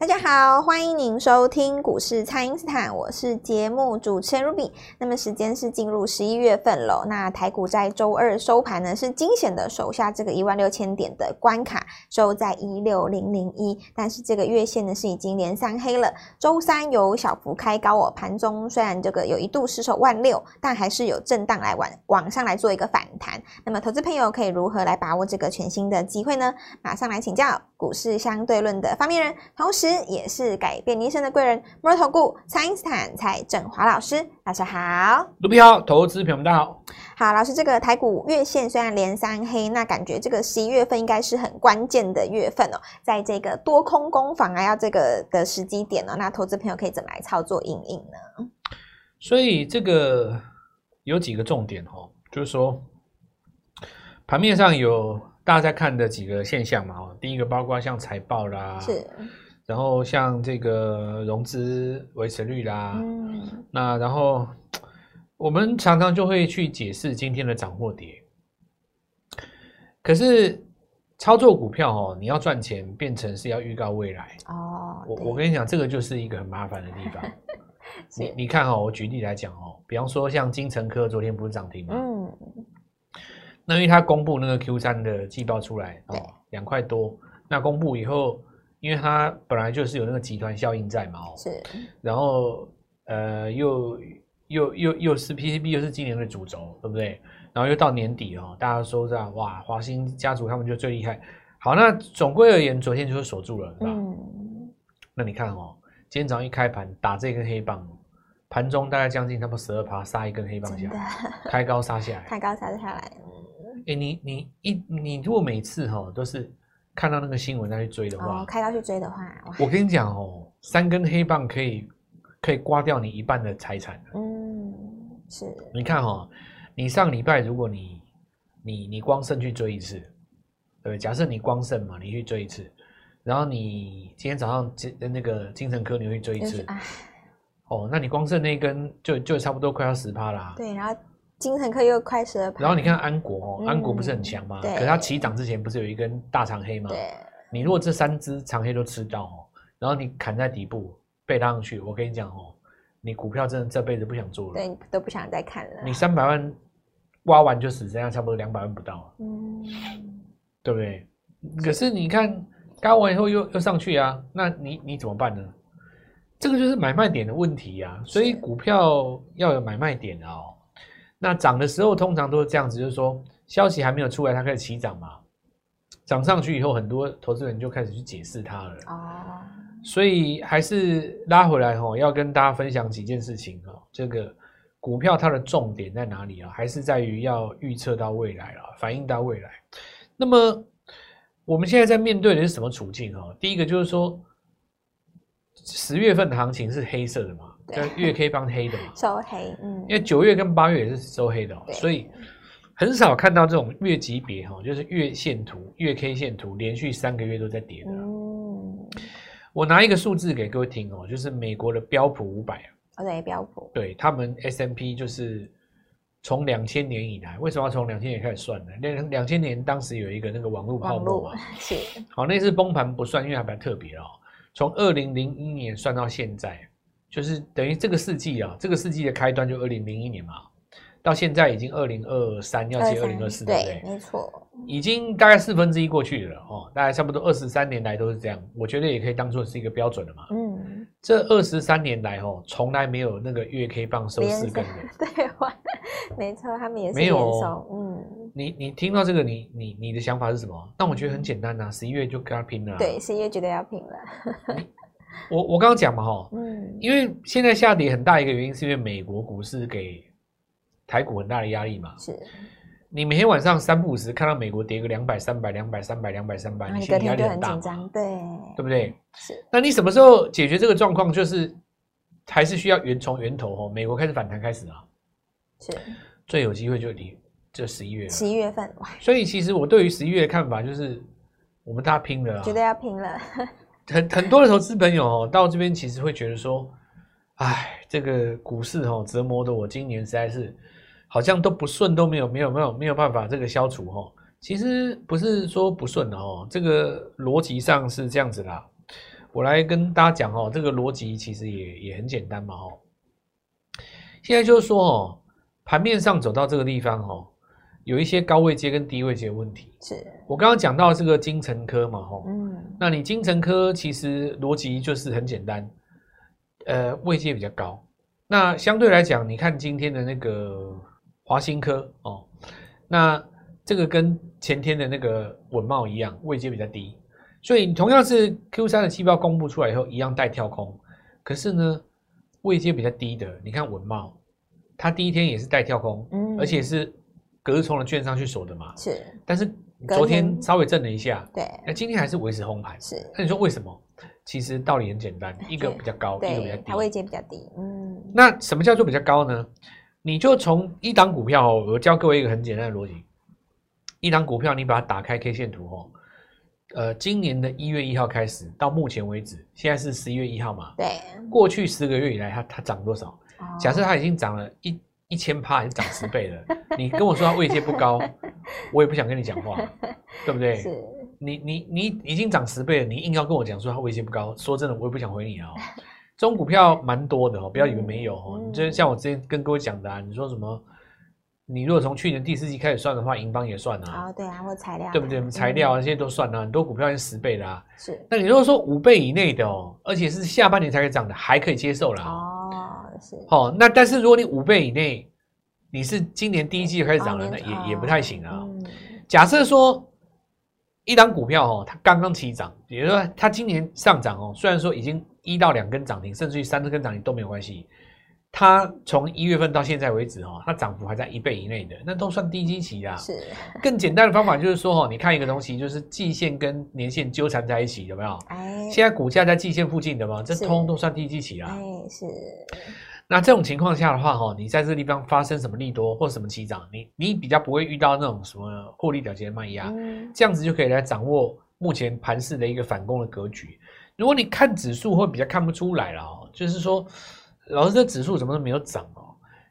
大家好，欢迎您收听股市蔡因斯坦，我是节目主持人 Ruby。那么时间是进入十一月份了，那台股在周二收盘呢是惊险的守下这个一万六千点的关卡，收在一六零零一。但是这个月线呢是已经连三黑了，周三有小幅开高哦，盘中虽然这个有一度失守万六，但还是有震荡来往往上来做一个反弹。那么投资朋友可以如何来把握这个全新的机会呢？马上来请教股市相对论的发明人，同时。也是改变你一生的贵人，摩尔投顾蔡英斯坦蔡振华老师，老师好，卢比好，投资朋友们大家好，好，老师，这个台股月线虽然连三黑，那感觉这个十一月份应该是很关键的月份哦，在这个多空攻防啊，要这个的时机点呢、哦，那投资朋友可以怎么来操作应应呢？所以这个有几个重点哦，就是说盘面上有大家在看的几个现象嘛，哦，第一个包括像财报啦，是。然后像这个融资维持率啦，嗯，那然后我们常常就会去解释今天的涨或跌。可是操作股票哦，你要赚钱，变成是要预告未来哦。我我跟你讲，这个就是一个很麻烦的地方。你你看哦，我举例来讲哦，比方说像金城科昨天不是涨停吗？嗯。那因为他公布那个 Q 三的季报出来哦，两块多。那公布以后。因为它本来就是有那个集团效应在嘛，哦，是，然后呃，又又又又是 PCB 又是今年的主轴，对不对？然后又到年底哦，大家说这样哇，华兴家族他们就最厉害。好，那总归而言，昨天就是锁住了，是吧？嗯。那你看哦，今天早上一开盘打这根黑棒，盘中大概将近差不多十二趴杀一根黑棒下来，开高杀下来，开高杀下来。哎，你你一你如果每次哈都是。看到那个新闻再去追的话，哦，开刀去追的话，我跟你讲哦，三根黑棒可以可以刮掉你一半的财产。嗯，是。你看哦，你上礼拜如果你你你光胜去追一次，对，假设你光胜嘛，你去追一次，然后你今天早上精那个精神科你会追一次，哦，那你光剩那一根就就差不多快要十趴啦。对，然后。精神科又快十二，然后你看安国哦，嗯、安国不是很强吗？对。可是它起涨之前不是有一根大长黑吗？对。你如果这三只长黑都吃到哦，然后你砍在底部被拉上去，我跟你讲哦，你股票真的这辈子不想做了，对，都不想再看了。你三百万挖完就死，这样差不多两百万不到，嗯，对不对？可是你看高完以后又又上去啊，那你你怎么办呢？这个就是买卖点的问题啊，所以股票要有买卖点哦。那涨的时候通常都是这样子，就是说消息还没有出来，它开始起涨嘛，涨上去以后，很多投资人就开始去解释它了。哦，所以还是拉回来哈，要跟大家分享几件事情哈。这个股票它的重点在哪里啊？还是在于要预测到未来了，反映到未来。那么我们现在在面对的是什么处境哈？第一个就是说，十月份的行情是黑色的嘛？跟月 K 帮黑的嘛，收黑，嗯，因为九月跟八月也是收黑的，喔，所以很少看到这种月级别哈，就是月线图、月 K 线图连续三个月都在跌的。嗯，我拿一个数字给各位听哦，喔，就是美国的标普五百啊，对，标普，对他们 S M P 就是从两千年以来，为什么要从两千年开始算呢？两两千年当时有一个那个网络泡沫嘛，是，好，那次崩盘不算，因为还比较特别哦，喔，从二零零一年算到现在。就是等于这个世纪啊，这个世纪的开端就二零零一年嘛，到现在已经二零二三，要接二零二四，对不对？没错，已经大概四分之一过去了哦，大概差不多二十三年来都是这样，我觉得也可以当做是一个标准了嘛。嗯，这二十三年来哦，从来没有那个月 K 棒收四根的。对，没错，他们也是没有。嗯，你你听到这个，你你你的想法是什么？但我觉得很简单呐，十一月就跟他拼了。对，十一月绝对要拼了。我我刚刚讲嘛哈，嗯，因为现在下跌很大一个原因是因为美国股市给台股很大的压力嘛，是。你每天晚上三不五时看到美国跌个两百、三百、两百、三百、两百、三百，你心里压力很大，对，对不对？是。那你什么时候解决这个状况？就是还是需要源从源头哦，美国开始反弹开始啊，是。最有机会就离这十一月，十一月份。所以其实我对于十一月的看法就是，我们大家拼了，绝对要拼了。很很多的投资朋友哦，到这边其实会觉得说，哎，这个股市哦折磨的我今年实在是好像都不顺，都没有没有没有没有办法这个消除哦。其实不是说不顺哦，这个逻辑上是这样子啦。我来跟大家讲哦，这个逻辑其实也也很简单嘛哦。现在就是说哦，盘面上走到这个地方哦，有一些高位接跟低位接的问题。是我刚刚讲到这个精成科嘛吼，嗯，那你精成科其实逻辑就是很简单，呃，位阶比较高。那相对来讲，你看今天的那个华新科哦，那这个跟前天的那个稳懋一样，位阶比较低。所以同样是 Q 三的季报公布出来以后，一样带跳空。可是呢，位阶比较低的，你看稳懋，它第一天也是带跳空，嗯，而且是隔日冲的券商去锁的嘛，是。但是昨天稍微震了一下，对，那今天还是维持红盘，是。那你说为什么？其实道理很简单，一个比较高，一个比较低，它位阶比较低，嗯。那什么叫做比较高呢？你就从一档股票哦，我教各位一个很简单的逻辑，一档股票你把它打开 K 线图哦。呃，今年的一月一号开始到目前为止，现在是十一月一号嘛？对。过去十个月以来，它它涨多少？哦、假设它已经涨了一一千趴，还是涨十倍了？你跟我说它位阶不高，我也不想跟你讲话，对不对？是。你你你已经涨十倍了，你硬要跟我讲说它位阶不高，说真的，我也不想回你啊、哦。这种股票蛮多的哦，不要以为没有哦。嗯、你就像我之前跟各位讲的啊，你说什么？你如果从去年第四季开始算的话，银邦也算啊。哦，对啊，或材料，对不对？材料啊，这些都算啊。很多股票是十倍的啊。是。那你如果说五倍以内的哦，而且是下半年才可以涨的，还可以接受啦。哦，是。哦，那但是如果你五倍以内，你是今年第一季开始涨的，那也也不太行啊。假设说一档股票哦，它刚刚起涨，也就是说它今年上涨哦，虽然说已经一到两根涨停，甚至于三四根涨停都没有关系。它从一月份到现在为止，哦，它涨幅还在一倍以内的，那都算低基期啊。是。更简单的方法就是说，哦，你看一个东西，就是季线跟年线纠缠在一起，有没有？哎。现在股价在季线附近的嘛，这通通都算低基期啊。哎，是。那这种情况下的话，哈，你在这个地方发生什么利多或什么起涨，你你比较不会遇到那种什么获利了结的卖压，嗯，这样子就可以来掌握目前盘市的一个反攻的格局。如果你看指数会比较看不出来了，哦，就是说。老师，这指数怎么都没有涨哦？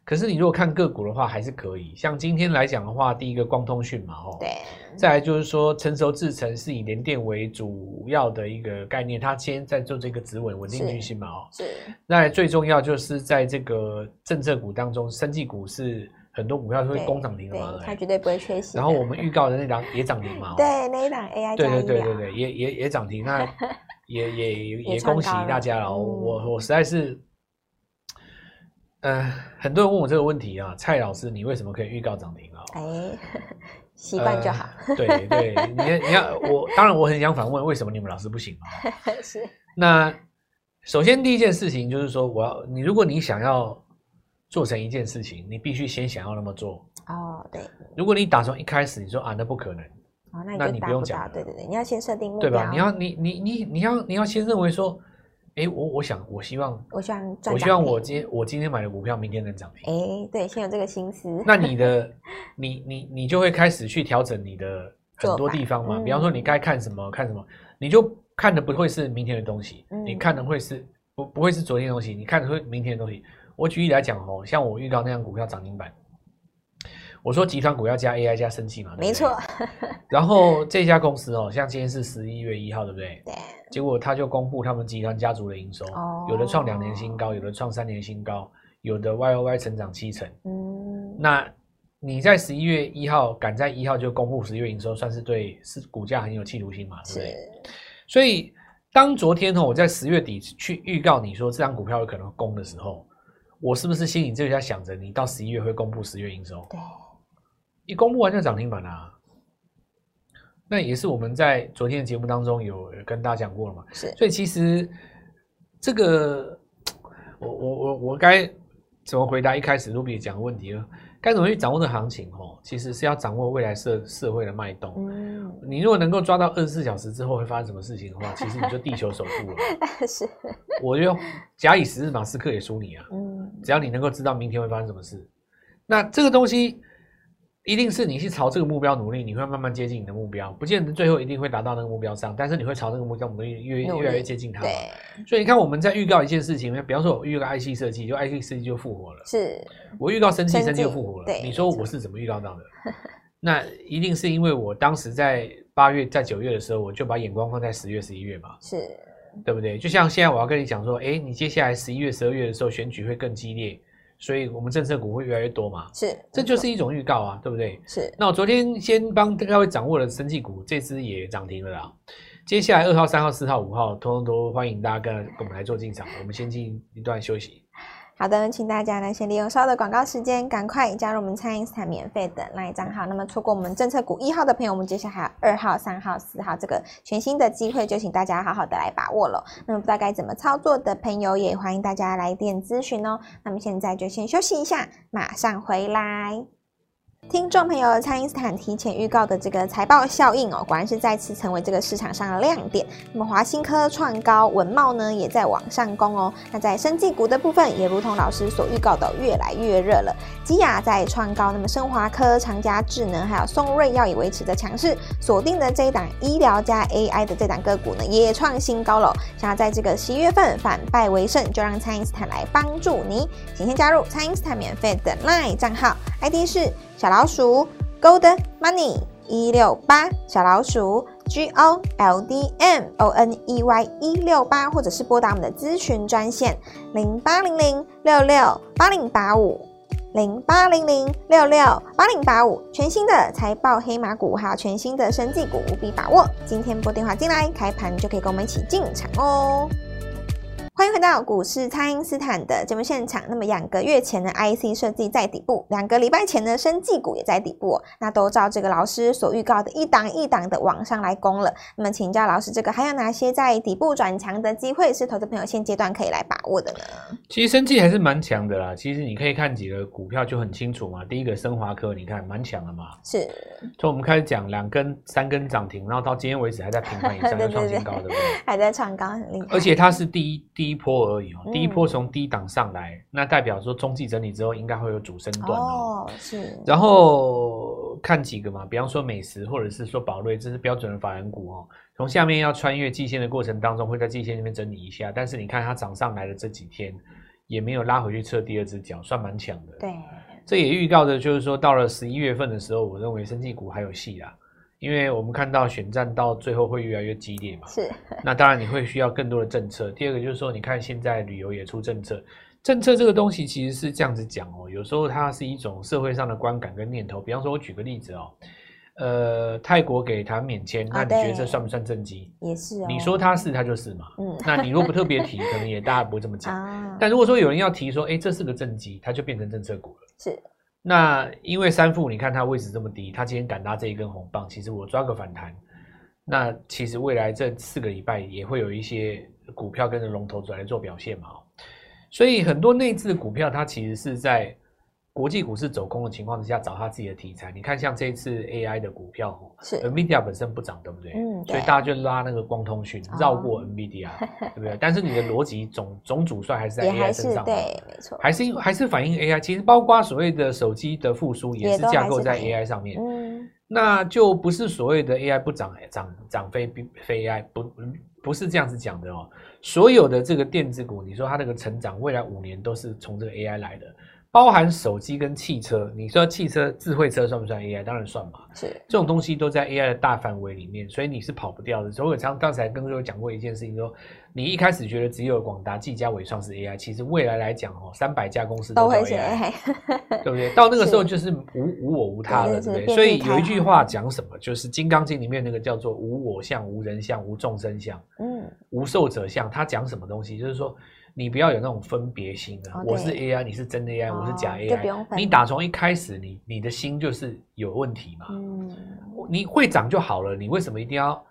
可是你如果看个股的话，还是可以。像今天来讲的话，第一个光通讯嘛，吼，对。再来就是说，成熟制程是以联电为主要的一个概念，它先在做这个止稳稳定军心嘛，哦。是。那最重要就是在这个政策股当中，生技股是很多股票都会攻涨停的嘛，它绝对不会缺席。然后我们预告的那档也涨停嘛，对，那一档 AI 对对对对对，也也也涨停，那也也也，恭喜大家了。我、嗯、我实在是。呃，很多人问我这个问题啊，蔡老师，你为什么可以预告涨停啊？哎，习惯就好。呃、对对，你你要我，当然我很想反问，为什么你们老师不行啊？是。那首先第一件事情就是说，我要你，如果你想要做成一件事情，你必须先想要那么做。哦，对。如果你打从一开始你说啊，那不可能，哦，那你，那你不用讲。对对对，你要先设定目标，对吧？你要你你你你要你要先认为说。哎，我我想，我希望，我希望，我希望我今天我今天买的股票，明天能涨停。哎，对，先有这个心思。那你的，你你你就会开始去调整你的很多地方嘛。比方说，你该看什么看什么，你就看的不会是明天的东西，你看的会是不不会是昨天的东西，你看的会明天的东西。我举例来讲哦，像我遇到那样股票涨停板。我说集团股要加 AI 加生气嘛，没错。然后这家公司哦，像今天是十一月一号，对不对？对。结果他就公布他们集团家族的营收，哦、有的创两年新高，有的创三年新高，有的 Y O Y 成长七成。嗯。那你在十一月一号赶在一号就公布十月营收，算是对是股价很有企图心嘛，对不。所以当昨天哦，我在十月底去预告你说这张股票有可能攻的时候，我是不是心里就在想着你到十一月会公布十月营收？对。一公布完就涨停板啦，那也是我们在昨天的节目当中有跟大家讲过了嘛。是，所以其实这个我我我我该怎么回答一开始 Ruby 讲的问题呢？该怎么去掌握这行情？哦，其实是要掌握未来社社会的脉动。嗯，你如果能够抓到二十四小时之后会发生什么事情的话，其实你就地球首富了。是，我就假以时日，马斯克也输你啊。嗯，只要你能够知道明天会发生什么事，那这个东西。一定是你去朝这个目标努力，你会慢慢接近你的目标，不见得最后一定会达到那个目标上，但是你会朝那个目标努力，越越来越接近它。对，所以你看我们在预告一件事情，比方说我预告 IC 设计，就 IC 设计就复活了。是，我预告生技，生技就复活了。对，你说我是怎么预告到的？那一定是因为我当时在八月、在九月的时候，我就把眼光放在十月、十一月嘛。是。对不对？就像现在我要跟你讲说，哎，你接下来十一月、十二月的时候选举会更激烈，所以我们政策股会越来越多嘛。是，这就是一种预告啊，对不对？是。那我昨天先帮各位掌握了生技股，这支也涨停了啦。接下来二号、三号、四号、五号，通通都欢迎大家跟跟我们来做进场。我们先进一段休息。好的，请大家呢先利用稍后的广告时间，赶快加入我们蔡因斯坦免费的那一账号。那么错过我们政策股一号的朋友，我们接下来还有二号、三号、四号这个全新的机会，就请大家好好的来把握了。那么不知道该怎么操作的朋友，也欢迎大家来电咨询哦。那么现在就先休息一下，马上回来。听众朋友，蔡因斯坦提前预告的这个财报效应哦，果然是再次成为这个市场上的亮点。那么华新科创高，文茂呢也在往上攻哦。那在生技股的部分，也如同老师所预告的，越来越热了。基亚在创高，那么升华科、长佳智能还有松瑞药以维持的强势，锁定的这一档医疗加 AI 的这档个股呢，也创新高了。想要在这个十一月份反败为胜，就让蔡因斯坦来帮助你。请先加入蔡因斯坦免费的 LINE 账号，ID 是。小老鼠 Gold Money 一六八，小老鼠 G O L D M O N E Y 一六八，或者是拨打我们的咨询专线零八零零六六八零八五零八零零六六八零八五，全新的财报黑马股，还有全新的生技股，务必把握。今天拨电话进来，开盘就可以跟我们一起进场哦。欢迎回到股市，蔡因斯坦的节目现场。那么两个月前的 IC 设计在底部，两个礼拜前的生技股也在底部，那都照这个老师所预告的一档一档的往上来攻了。那么请教老师，这个还有哪些在底部转强的机会是投资朋友现阶段可以来把握的呢？其实生技还是蛮强的啦。其实你可以看几个股票就很清楚嘛。第一个升华科，你看蛮强的嘛。是。从我们开始讲两根、三根涨停，然后到今天为止还在平盘以上在创新高，对不对？还在创高，很厉害。而且它是第一第一波而已哦，第一波从低档上来，嗯，那代表说中继整理之后应该会有主升段哦。哦，是。然后看几个嘛，比方说美食或者是说宝瑞，这是标准的法人股哦。从下面要穿越季线的过程当中，会在季线那边整理一下，但是你看它涨上来的这几天，也没有拉回去测第二只脚，算蛮强的。对，这也预告着就是说，到了十一月份的时候，我认为生技股还有戏啦。因为我们看到选战到最后会越来越激烈嘛，是。那当然你会需要更多的政策。第二个就是说，你看现在旅游也出政策，政策这个东西其实是这样子讲哦，有时候它是一种社会上的观感跟念头。比方说，我举个例子哦，呃，泰国给台湾免签，那你觉得这算不算政绩？也是哦。你说它是，它就是嘛。嗯。那你如果不特别提，可能也大家不会这么讲。啊。但如果说有人要提说，哎，这是个政绩，它就变成政策股了。是。那因为三富，你看它位置这么低，它今天敢拉这一根红棒，其实我抓个反弹，那其实未来这四个礼拜也会有一些股票跟着龙头来做表现嘛。所以很多内置股票，它其实是在。国际股市走空的情况之下，找他自己的题材。你看，像这一次 AI 的股票，是 NVIDIA 本身不涨，对不对？嗯，所以大家就拉那个光通讯，绕过 NVIDIA，哦，对不对？但是你的逻辑总总主帅还是在 AI 身上，对，没错。还是还是反映 AI，其实包括所谓的手机的复苏，也是架构在 AI 上面。嗯，那就不是所谓的 AI 不涨，涨涨非非 AI 不不是这样子讲的哦。所有的这个电子股，你说它那个成长，未来五年都是从这个 AI 来的。包含手机跟汽车，你说汽车智慧车算不算 AI？当然算嘛。是这种东西都在 AI 的大范围里面，所以你是跑不掉的。所以我刚刚才跟各位讲过一件事情说，说你一开始觉得只有广达、技嘉、伟创是 AI，其实未来来讲哦，三百家公司都是 AI，对不对？到那个时候就是无无我无他了，对不对？所以有一句话讲什么，就是《金刚经》里面那个叫做“无我相、无人相、无众生相”，嗯，无寿者相。他讲什么东西？就是说。你不要有那种分别心啊！我是 AI，你是真 AI，我是假 AI。你打从一开始，你你的心就是有问题嘛。嗯，你会涨就好了，你为什么一定要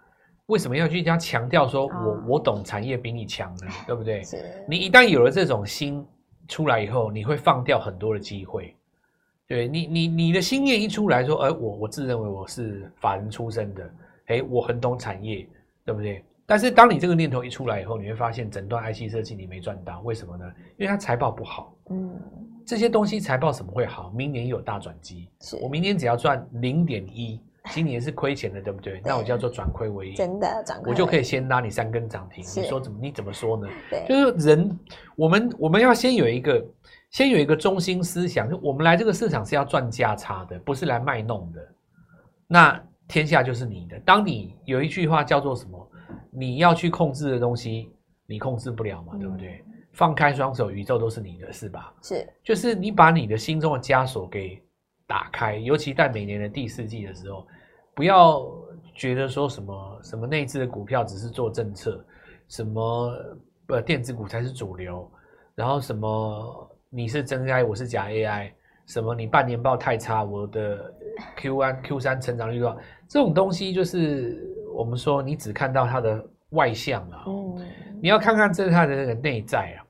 为什么要去这样强调说我我懂产业比你强呢？对不对？你一旦有了这种心出来以后，你会放掉很多的机会。对你，你你的心念一出来说，哎，我我自认为我是法人出身的，哎，我很懂产业，对不对？但是当你这个念头一出来以后，你会发现整段 IC 设计你没赚到，为什么呢？因为它财报不好。嗯，这些东西财报怎么会好？明年有大转机。我明年只要赚零点一，今年是亏钱的，对不对？那我叫做转亏为盈。真的转亏，我就可以先拉你三根涨停。你说怎么？你怎么说呢？对，就是人，我们我们要先有一个，先有一个中心思想，就我们来这个市场是要赚价差的，不是来卖弄的。那天下就是你的。当你有一句话叫做什么？你要去控制的东西，你控制不了嘛，对不对？嗯、放开双手，宇宙都是你的，是吧？是，就是你把你的心中的枷锁给打开，尤其在每年的第四季的时候，不要觉得说什么什么内资的股票只是做政策，什么呃电子股才是主流，然后什么你是真 AI，我是假 AI，什么你半年报太差，我的 Q1 Q 三成长率多少，这种东西就是我们说你只看到它的外向啊，嗯，你要看看这是它的那个内在啊。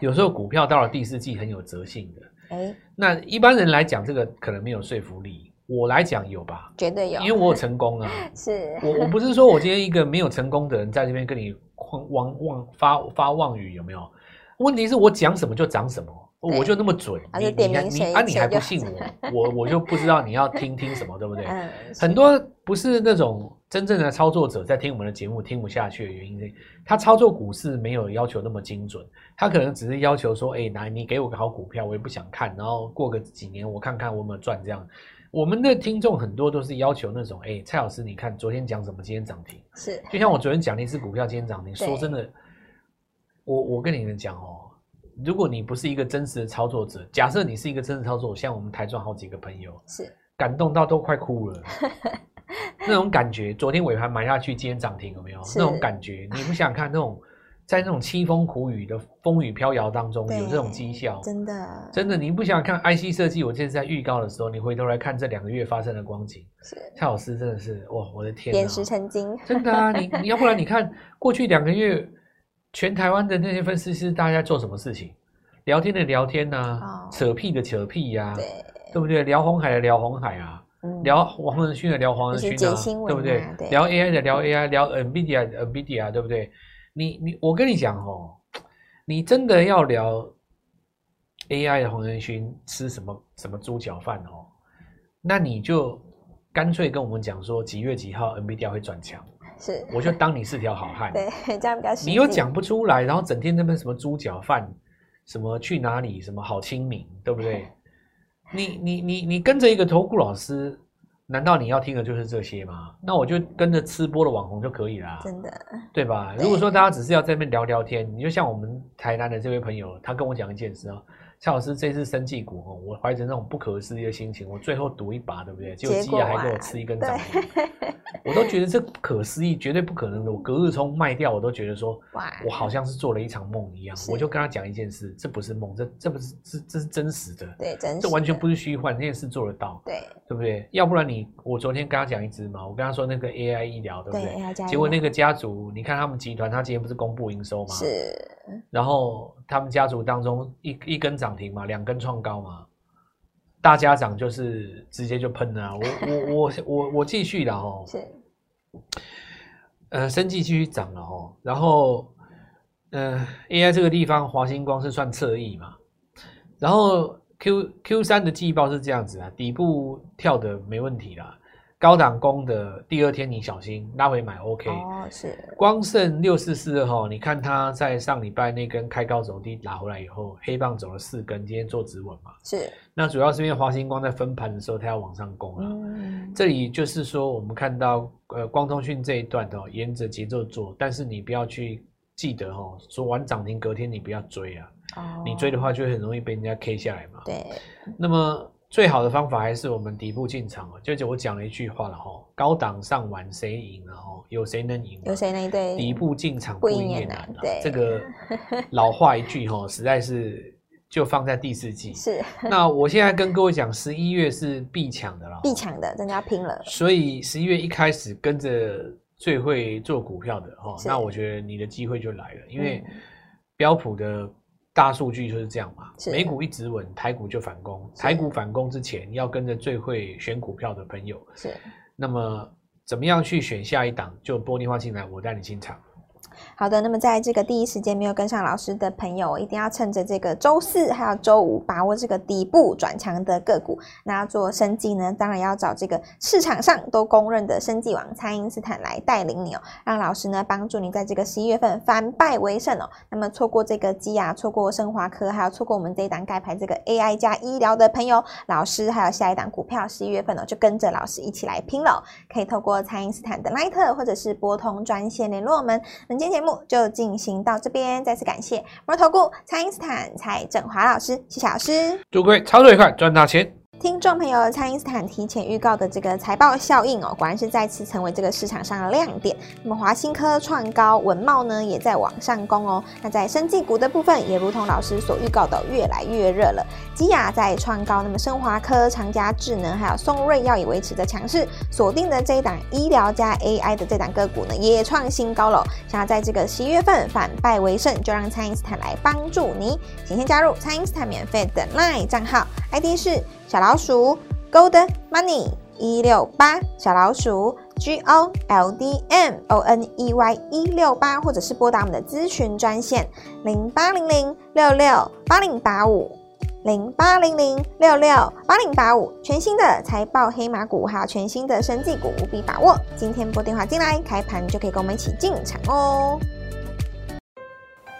有时候股票到了第四季很有哲性的。欸、那一般人来讲，这个可能没有说服力。我来讲有吧？绝对有，因为我有成功啊。是我我不是说我今天一个没有成功的人在这边跟你狂妄妄发发妄语有没有？问题是我讲什么就涨什么，我就那么准。你你啊你还不信我？我我就不知道你要听听什么，对不对？嗯、很多不是那种真正的操作者在听我们的节目听不下去的原因是，他操作股市没有要求那么精准。他可能只是要求说，哎、欸，来，你给我个好股票，我也不想看，然后过个几年，我看看我有没有赚这样。我们的听众很多都是要求那种，哎、欸，蔡老师，你看昨天讲什么，今天涨停，是，就像我昨天讲那支股票，今天涨停。说真的，我我跟你们讲哦，如果你不是一个真实的操作者，假设你是一个真实操作者，像我们台中好几个朋友，是感动到都快哭了，那种感觉，昨天尾盘买下去，今天涨停，有没有？那种感觉，你不想看那种。在那种凄风苦雨的风雨飘摇当中，有这种绩效，真的，真的，你不想看 IC 设计？我这次在预告的时候，你回头来看这两个月发生的光景，是蔡老师真的是哇，我的天，点石成金，真的啊！你你要不然你看过去两个月，全台湾的那些分析师大家做什么事情？聊天的聊天呐、啊，哦、扯屁的扯屁呀、啊，对，对不对？聊红海的聊红海啊，嗯、聊黄仁勋的聊黄仁勋啊，对不对？对聊 AI 的聊 AI，聊 NVIDIA 的 NVIDIA，对不对？你你我跟你讲哦，你真的要聊 AI 的黄仁勋吃什么什么猪脚饭哦，那你就干脆跟我们讲说几月几号 NVIDIA 会转强，是，我就当你是条好汉。对，这样比较。你又讲不出来，然后整天那边什么猪脚饭，什么去哪里，什么好清明，对不对？你你你你跟着一个投顾老师。难道你要听的就是这些吗？那我就跟着吃播的网红就可以了，真的，对吧？如果说大家只是要在那边聊聊天，你就像我们台南的这位朋友，他跟我讲一件事啊。蔡老师，这次生技股哦，我怀着那种不可思议的心情，我最后赌一把，对不对？结果基亚还给我吃一根涨停，我都觉得这不可思议，绝对不可能的。我隔日冲卖掉，我都觉得说，我好像是做了一场梦一样。我就跟他讲一件事，这不是梦，这这不是这这是真实的，对，真实，这完全不是虚幻，这件事做得到，对，对不对？要不然你，我昨天跟他讲一支嘛，我跟他说那个 AI 医疗，对不对？对结果那个家族，你看他们集团，他今天不是公布营收吗？是，然后他们家族当中一一根涨停嘛，两根创。高吗？大家长就是直接就喷了。我我我我我继续了哦。是。呃，生技继续涨了哦。然后，呃，AI 这个地方，华星光是算侧翼嘛。然后 Q Q 三的季报是这样子啊，底部跳的没问题啦。高档攻的第二天你小心拉回买 OK 哦，是。光胜六四四二号，你看它在上礼拜那根开高走低拉回来以后，黑棒走了四根，今天做止稳嘛，是。那主要是因为华星光在分盘的时候它要往上攻了，嗯，这里就是说我们看到呃光通讯这一段的沿着节奏做，但是你不要去记得哦，说完涨停隔天你不要追啊，哦，你追的话就会很容易被人家 K 下来嘛，对，那么。最好的方法还是我们底部进场哦，就就我讲了一句话了哈，高档上玩谁赢了哈，有谁能赢？有谁能对？底部进场不赢也难。对，这个 老话一句哈，实在是就放在第四季。是。那我现在跟各位讲，十一月是必抢的了，必抢的，真的要拼了。所以十一月一开始跟着最会做股票的哈，那我觉得你的机会就来了，因为标普的。大数据就是这样嘛，美股一直稳，台股就反攻。台股反攻之前，要跟着最会选股票的朋友。是，那么怎么样去选下一档？就玻璃化进来，我带你进场。好的，那么在这个第一时间没有跟上老师的朋友，一定要趁着这个周四还有周五，把握这个底部转强的个股。那要做生技呢，当然要找这个市场上都公认的生技王蔡因斯坦来带领你哦，让老师呢帮助你在这个十一月份反败为胜哦。那么错过这个基亚，错过生华科，还有错过我们这一档盖牌这个 AI 加医疗的朋友，老师还有下一档股票十一月份哦，就跟着老师一起来拼了。可以透过蔡因斯坦的 Line 或者是拨通专线联络我们。本期节目目就进行到这边，再次感谢摩尔投顾蔡英斯坦蔡振华老师，谢谢老师，祝各位操作愉快，赚大钱。听众朋友，蔡因斯坦提前预告的这个财报效应哦，果然是再次成为这个市场上的亮点。那么华新科创高，稳懋呢也在往上攻哦。那在生技股的部分，也如同老师所预告的，越来越热了。基亚在创高，那么生华科、长佳智能还有松瑞药也维持着强势。锁定的这一档医疗加 AI 的这档个股呢，也创新高了。想要在这个十一月份反败为胜，就让蔡因斯坦来帮助你。请先加入蔡因斯坦免费的 LINE 账号，ID 是。小老鼠 Gold Money 一六八，小老鼠 G O L D M O N E Y 一六八，或者是拨打我们的咨询专线零八零零六六八零八五零八零零六六八零八五，全新的财报黑马股，还有全新的生技股，务必把握。今天拨电话进来，开盘就可以跟我们一起进场哦。